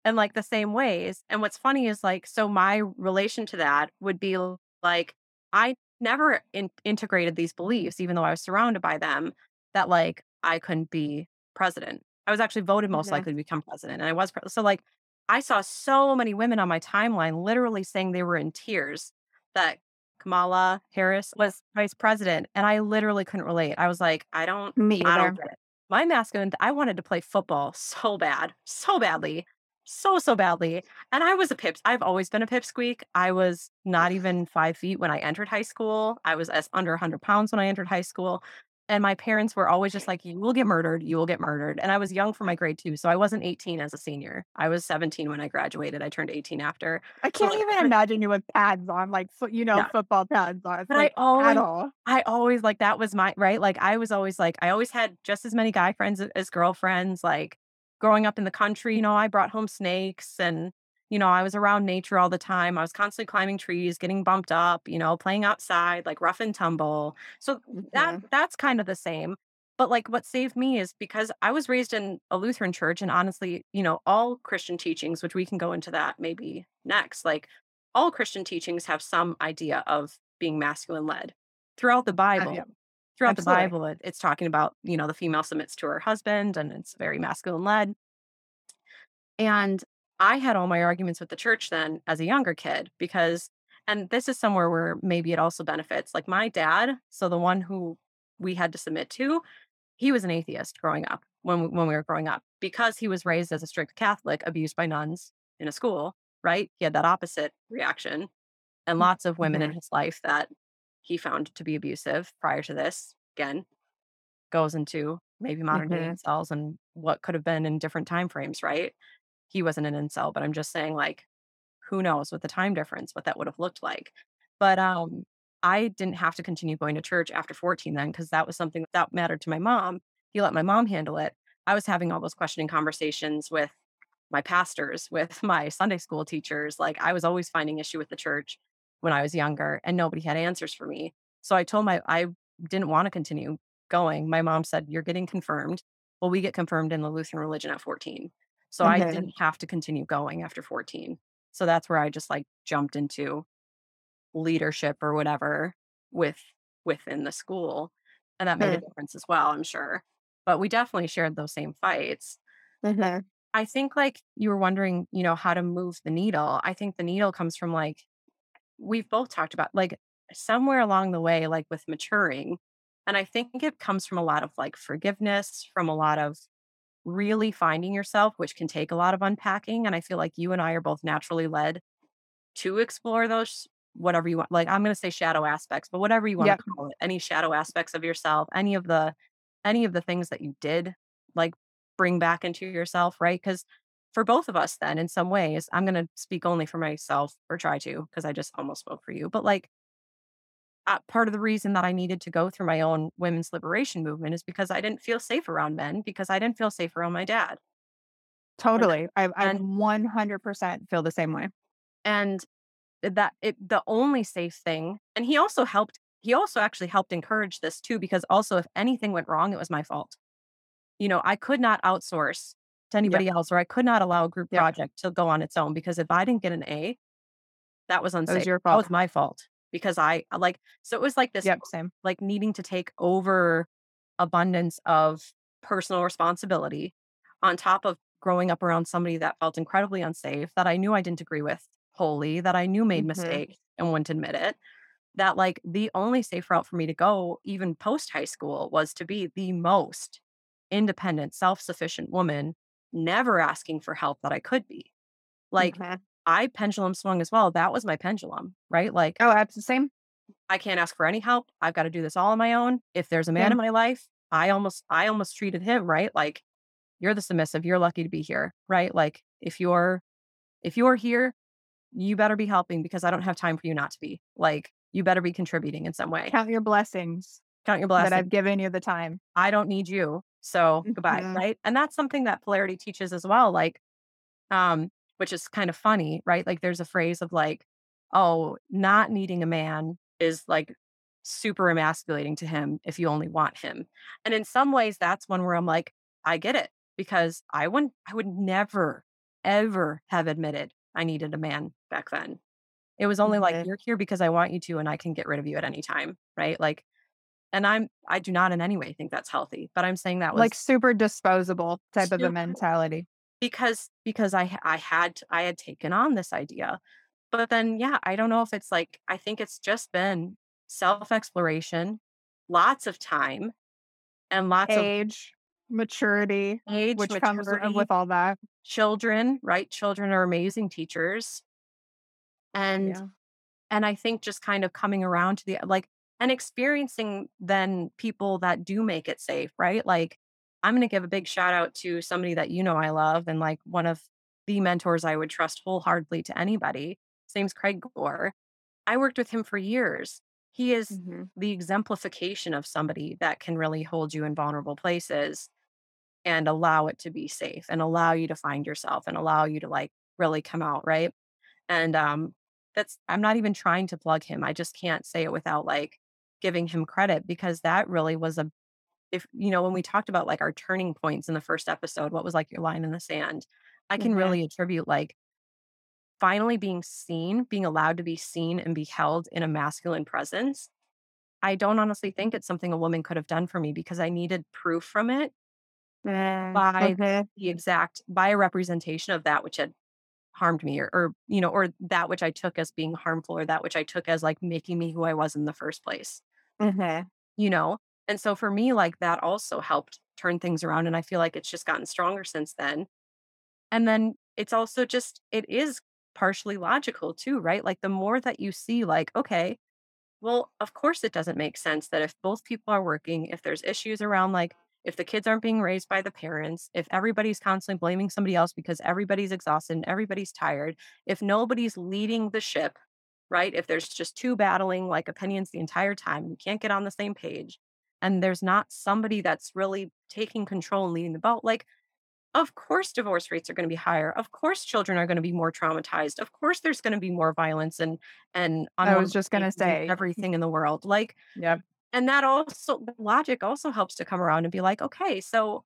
and like the same ways. And what's funny is like, so my relation to that would be like, I never in- integrated these beliefs, even though I was surrounded by them, that like I couldn't be president. I was actually voted most Mhm. likely to become president. And I was, pre- so like, I saw so many women on my timeline literally saying they were in tears that Kamala Harris was vice president. And I literally couldn't relate. I was like, I don't, me I don't get it. My masculine, I wanted to play football so bad, so badly, so, so badly. And I was a pips. I've always been a pipsqueak. I was not even five feet when I entered high school. I was as under 100 pounds when I entered high school. And my parents were always just like, you will get murdered. You will get murdered. And I was young for my grade too. So I wasn't 18 as a senior. I was 17 when I graduated. I turned 18 after. I can't even imagine you with pads on, like you know, Yeah. football pads on. It's But like, I always, all. I always like that was my right. Like I was always like I always had just as many guy friends as girlfriends. Like growing up in the country, you know, I brought home snakes and you know, I was around nature all the time. I was constantly climbing trees, getting bumped up, you know, playing outside, like rough and tumble. So that that's kind of the same. But like what saved me is because I was raised in a Lutheran church and honestly, you know, all Christian teachings, which we can go into that maybe next, like all Christian teachings have some idea of being masculine led throughout the oh, Bible. yeah. Throughout the Bible, it, it's talking about, you know, the female submits to her husband and it's very masculine led. And I had all my arguments with the church then as a younger kid because, and this is somewhere where maybe it also benefits. Like my dad, so the one who we had to submit to, he was an atheist growing up when we, when we were growing up because he was raised as a strict Catholic, abused by nuns in a school. Right? He had that opposite reaction, and lots of women in his life that he found to be abusive prior to this. Again, goes into maybe modern day Mhm. incels and what could have been in different time frames. Right? He wasn't an incel, but I'm just saying, like, who knows with the time difference what that would have looked like. But um, I didn't have to continue going to church after 14 then because that was something that mattered to my mom. He let my mom handle it. I was having all those questioning conversations with my pastors, with my Sunday school teachers. Like I was always finding issue with the church when I was younger and nobody had answers for me. So I told my I didn't want to continue going. My mom said, You're getting confirmed. Well, we get confirmed in the Lutheran religion at 14. So I didn't have to continue going after 14. So that's where I just like jumped into leadership or whatever with within the school. And that made a Hmm. difference as well, I'm sure. But we definitely shared those same fights. Mhm. I think like you were wondering, you know, how to move the needle. I think the needle comes from like we've both talked about like somewhere along the way, like with maturing. And I think it comes from a lot of like forgiveness, from a lot of really finding yourself, which can take a lot of unpacking. And I feel like you and I are both naturally led to explore those, whatever you want. Like I'm going to say shadow aspects, but whatever you want Yep. to call it, any shadow aspects of yourself, any of the, any of the things that you did like bring back into yourself, right? Because for both of us, then in some ways, I'm going to speak only for myself or try to, because I just almost spoke for you. But like, uh, part of the reason that I needed to go through my own women's liberation movement is because I didn't feel safe around men because I didn't feel safe around my dad. Totally. I I and- 100% feel the same way. and that it the only safe thing and he also helped he also actually helped encourage this too because also if anything went wrong it was my fault you know i could not outsource to anybody else or i could not allow a group Yep. project to go on its own because if i didn't get an a that was unsafe your that was my fault because i like so it was like this Yep, same. like needing to take over abundance of personal responsibility on top of growing up around somebody that felt incredibly unsafe that I knew I didn't agree with wholly, that I knew made Mhm. mistakes and wouldn't admit it. That like the only safe route for me to go, even post high school, was to be the most independent, self sufficient woman, never asking for help that I could be. Like Mhm. I pendulum swung as well. That was my pendulum, right? Like Oh, that's the same. I can't ask for any help. I've got to do this all on my own. If there's a man in my life, I almost I almost treated him, right? Like you're the submissive, you're lucky to be here, right? Like if you're if you're here, you better be helping because I don't have time for you not to be. Like you better be contributing in some way. Count your blessings. Count your blessings. That I've given you the time. I don't need you. So goodbye. Mhm. Right. And that's something that polarity teaches as well. Like, um, which is kind of funny, right? Like there's a phrase of like, oh, not needing a man is like super emasculating to him if you only want him. And in some ways, that's one where I'm like, I get it because I wouldn't, I would never, ever have admitted I needed a man back then. It was only like, you're here because I want you to, and I can get rid of you at any time. Right. Like, and I'm, I do not in any way think that's healthy, but I'm saying that was Like super disposable type of a mentality. Because because I I had I had taken on this idea. But then yeah, I don't know if it's like I think it's just been self-exploration, lots of time and lots of Age, maturity, age which comes with all that. children, right? Children are amazing teachers. And Yeah. and I think just kind of coming around to the like and experiencing then people that do make it safe, right? Like I'm going to give a big shout out to somebody that you know I love and like one of the mentors I would trust wholeheartedly to anybody. His name's Craig Gore. I worked with him for years. He is Mhm. the exemplification of somebody that can really hold you in vulnerable places and allow it to be safe and allow you to find yourself and allow you to like really come out, right? And um that's I'm not even trying to plug him. I just can't say it without like giving him credit because that really was a if you know when we talked about like our turning points in the first episode, what was like your line in the sand? I can Mhm. really attribute like finally being seen, being allowed to be seen and be held in a masculine presence. I don't honestly think it's something a woman could have done for me because I needed proof from it by Mhm. the exact by a representation of that which had harmed me or, or you know or that which i took as being harmful or that which i took as like making me who i was in the first place Mhm. you know and so for me like that also helped turn things around and i feel like it's just gotten stronger since then. And then it's also just it is partially logical too right? Like the more that you see like okay well of course it doesn't make sense that if both people are working if there's issues around like if the kids aren't being raised by the parents if everybody's constantly blaming somebody else because everybody's exhausted and everybody's tired if nobody's leading the ship right? If there's just two battling like opinions the entire time you can't get on the same page and there's not somebody that's really taking control and leading the boat like of course divorce rates are going to be higher of course children are going to be more traumatized of course there's going to be more violence and and I was just gonna say. everything in the world like yeah. and that also logic also helps to come around and be like okay so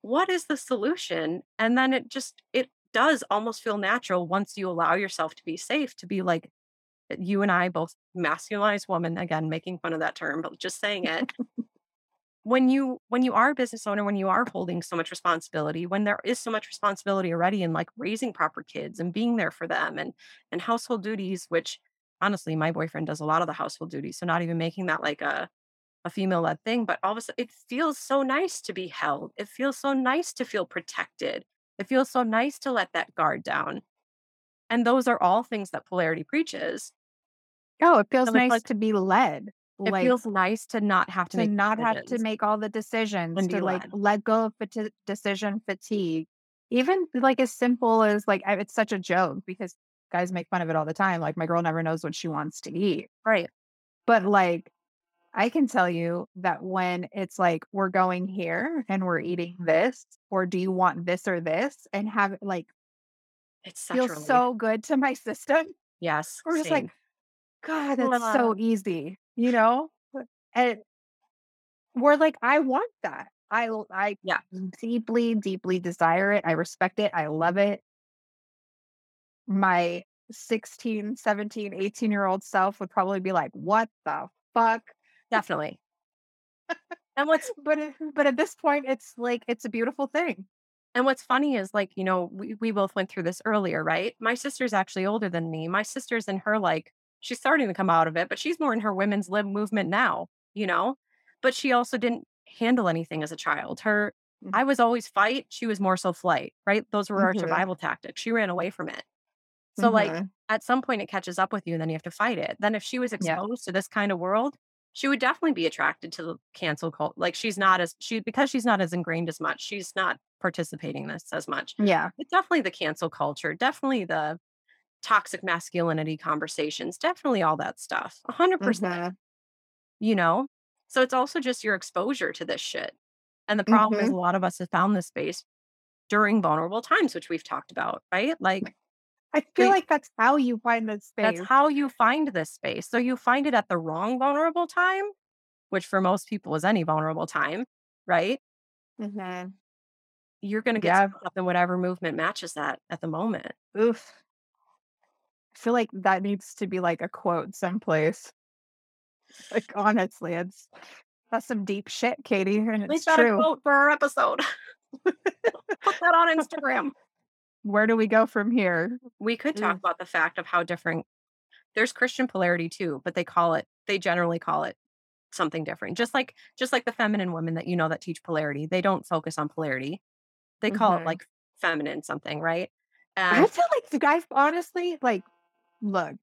what is the solution and then it just it does almost feel natural once you allow yourself to be safe to be like you and i both masculinized woman again making fun of that term but just saying it. When you when you are a business owner when you are holding so much responsibility when there is so much responsibility already in like raising proper kids and being there for them and and household duties which honestly my boyfriend does a lot of the household duties so not even making that like a a female led thing but all of a sudden it feels so nice to be held. It feels so nice to feel protected. It feels so nice to let that guard down. And those are all things that polarity preaches Oh, it feels So nice like- to be led. it like feels nice to not have to, to make not have to make all the decisions, and to like led. let go of fati- decision fatigue. Even like as simple as like I- it's such a joke because guys make fun of it all the time. Like my girl never knows what she wants to eat. right But like I can tell you that when it's like we're going here and we're eating this, or do you want this or this, and have it like it's such feel a relief. so good to my system. yes We're just like. God, that's so easy, you know? And we're like, I want that. I I Yeah. deeply, deeply desire it. I respect it. I love it. My 16, 17, 18 year old self would probably be like, what the fuck? definitely and what's But but at this point, it's like it's a beautiful thing. And what's funny is like, you know, we, we both went through this earlier, right? My sister's actually older than me. My sister's in her like, she's starting to come out of it, but she's more in her women's lib movement now, you know? But she also didn't handle anything as a child. Her, Mhm. I was always fight. She was more so flight, right? Those were our Mhm. survival tactics. She ran away from it. So, like, Mhm. at some point, it catches up with you and then you have to fight it. Then, if she was Yeah. exposed to this kind of world, she would definitely be attracted to the cancel cult. Like she's not as she because she's not as ingrained as much. She's not participating in this as much. Yeah. But definitely the cancel culture, definitely the toxic masculinity conversations, definitely all that stuff. 100%. percent Mhm. You know? So it's also just your exposure to this shit. And the problem is Mhm. a lot of us have found this space during vulnerable times, which we've talked about, right? Like I feel They- like that's how you find the space. that's how you find this space. So you find it at the wrong vulnerable time, which for most people is any vulnerable time, right? Mhm. You're going to get Yeah. up in whatever movement matches that at the moment. Oof. I feel like that needs to be like a quote someplace. Like honestly, it's that's some deep shit, Katie, and it's a true. quote for our episode. Put that on Instagram. Where do we go from here? We could talk Mm. about the fact of how different there's Christian polarity too, but they call it they generally call it something different. Just like just like the feminine women that you know that teach polarity, they don't focus on polarity. They call Mhm. it like feminine something, right? I feel like the guys, honestly, like, look,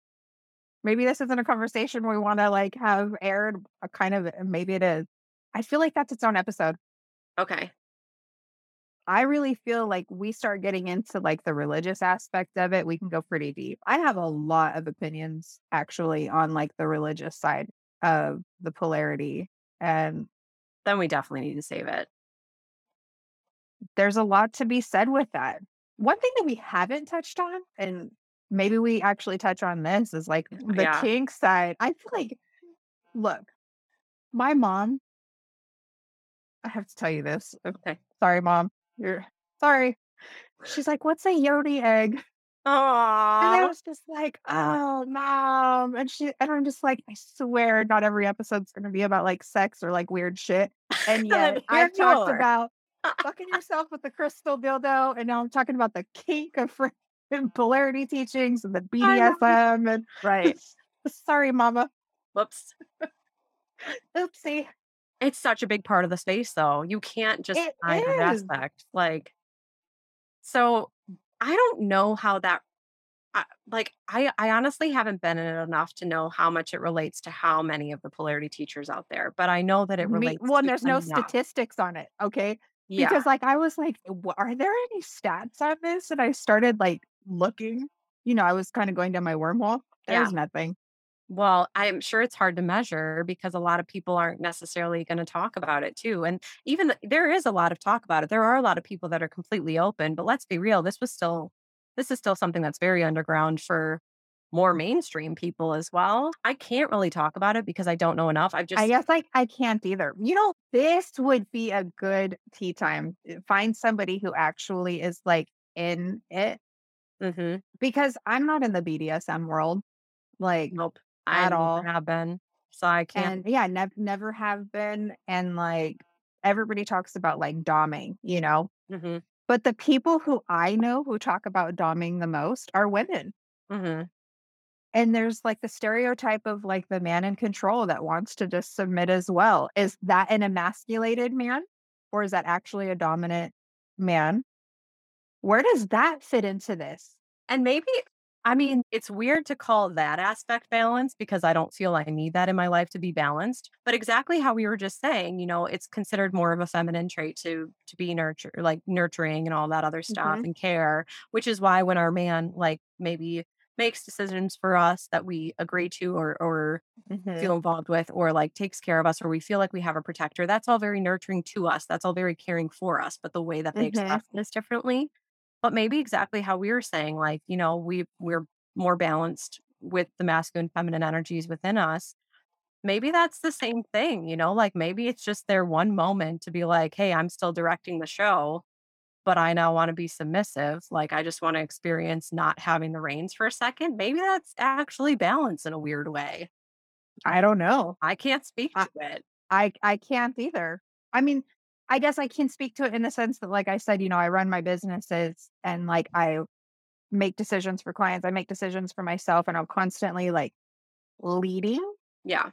maybe this isn't a conversation we want to like have aired. A kind of, maybe it is. I feel like that's its own episode. okay. I really feel like we start getting into like the religious aspect of it, we can go pretty deep. I have a lot of opinions actually on like the religious side of the polarity. And Then we definitely need to save it. there's a lot to be said with that. One thing that we haven't touched on, and maybe we actually touch on this, is like the Yeah. kink side. I feel like, look, my mom, I have to tell you this. Uh, okay. Sorry, mom. You're sorry. She's like, what's a yoni egg? Oh. And I was just like, oh, mom. And she, and I'm just like, I swear not every episode's going to be about like sex or like weird shit. And yet I've talked about fucking yourself with the crystal dildo. And now I'm talking about the kink of freaking polarity teachings and the. BDSM. And Right. sorry, mama. Whoops. Oopsie. It's such a big part of the space though. You can't just It that is. aspect. Like so I don't know how that I, like I I honestly haven't been in it enough to know how much it relates to how many of the polarity teachers out there, but I know that it Me, relates well, and there's no enough. statistics on it. Okay. Yeah. Because like I was like, are there any stats on this? And I started like looking, you know, I was kind of going down my wormhole. Yeah. There's nothing. Well, I'm sure it's hard to measure because a lot of people aren't necessarily going to talk about it too. And even th- there is a lot of talk about it. There are a lot of people that are completely open, but let's be real, this was still this is still something that's very underground for more mainstream people as well. I can't really talk about it because I don't know enough. I've just I guess like I can't either. You know, this would be a good tea time. uh, Find somebody who actually is like in it Mhm. because I'm not in the BDSM world. Like nope. At I never all. have been. So I can't and yeah, nev- never have been. And like everybody talks about like doming, you know. Mhm. But the people who I know who talk about doming the most are women. Mhm. And there's like the stereotype of like the man in control that wants to just submit as well. Is that an emasculated man or is that actually a dominant man? Where does that fit into this? And maybe, I mean, it's weird to call that aspect balance because I don't feel I need that in my life to be balanced. But exactly how we were just saying, you know, it's considered more of a feminine trait to to be nurture, like nurturing and all that other stuff Mhm. and care. Which is why when our man like maybe makes decisions for us that we agree to or or feel involved with or like takes care of us or we feel like we have a protector that's all very nurturing to us that's all very caring for us but the way that they Mhm. express this differently but maybe exactly how we were saying like you know we we're more balanced with the masculine feminine energies within us maybe that's the same thing you know like maybe it's just their one moment to be like hey i'm still directing the show but i now want to be submissive like i just want to experience not having the reins for a second maybe that's actually balance in a weird way I don't know. I can't speak I- to it. I I can't either. I mean, I guess I can speak to it in the sense that like I said, you know, I run my businesses and like I make decisions for clients, I make decisions for myself and I'm constantly like leading Yeah.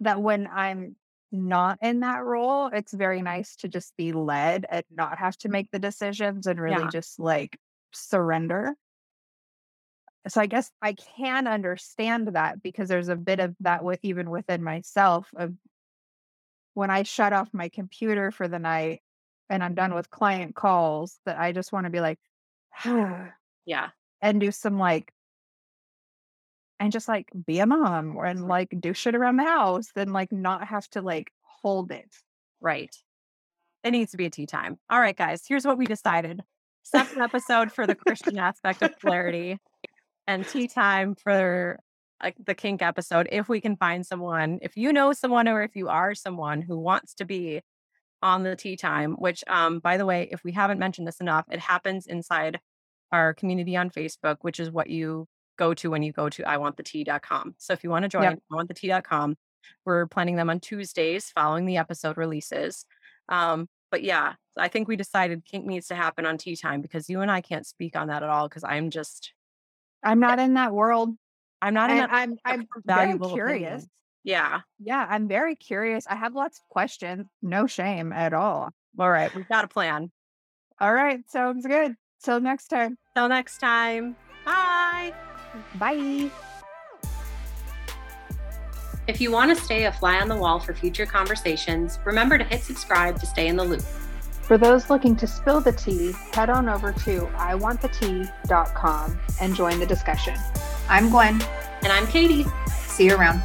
that when I'm not in that role, it's very nice to just be led and not have to make the decisions and really Yeah. just like surrender. so I guess I can understand that because there's a bit of that with even within myself of when I shut off my computer for the night and I'm done with client calls that I just want to be like, yeah, and do some like, and just like be a mom and like do shit around the house, then like not have to like hold it. Right. It needs to be a tea time. All right, guys, here's what we decided. Second episode for the Christian aspect of polarity and tea time for like the kink episode. If we can find someone, if you know someone or if you are someone who wants to be on the tea time, which um by the way, if we haven't mentioned this enough, it happens inside our community on Facebook, which is what you go to when you go to iwantthetea.com. So if you want to join yep. iwantthetea.com, we're planning them on Tuesdays following the episode releases. Um, but yeah, I think we decided kink needs to happen on tea time because you and I can't speak on that at all because I'm just I'm not in that world. I'm not in that I'm I'm very curious. Opinion. Yeah. Yeah, I'm very curious. I have lots of questions. No shame at all. All right, we've got a plan. All right, sounds good. Till next time. Till next time. Bye. Bye. If you want to stay a fly on the wall for future conversations, remember to hit subscribe to stay in the loop. For those looking to spill the tea, head on over to iwantthetea.com and join the discussion. I'm Gwen. And I'm Katie. See you around.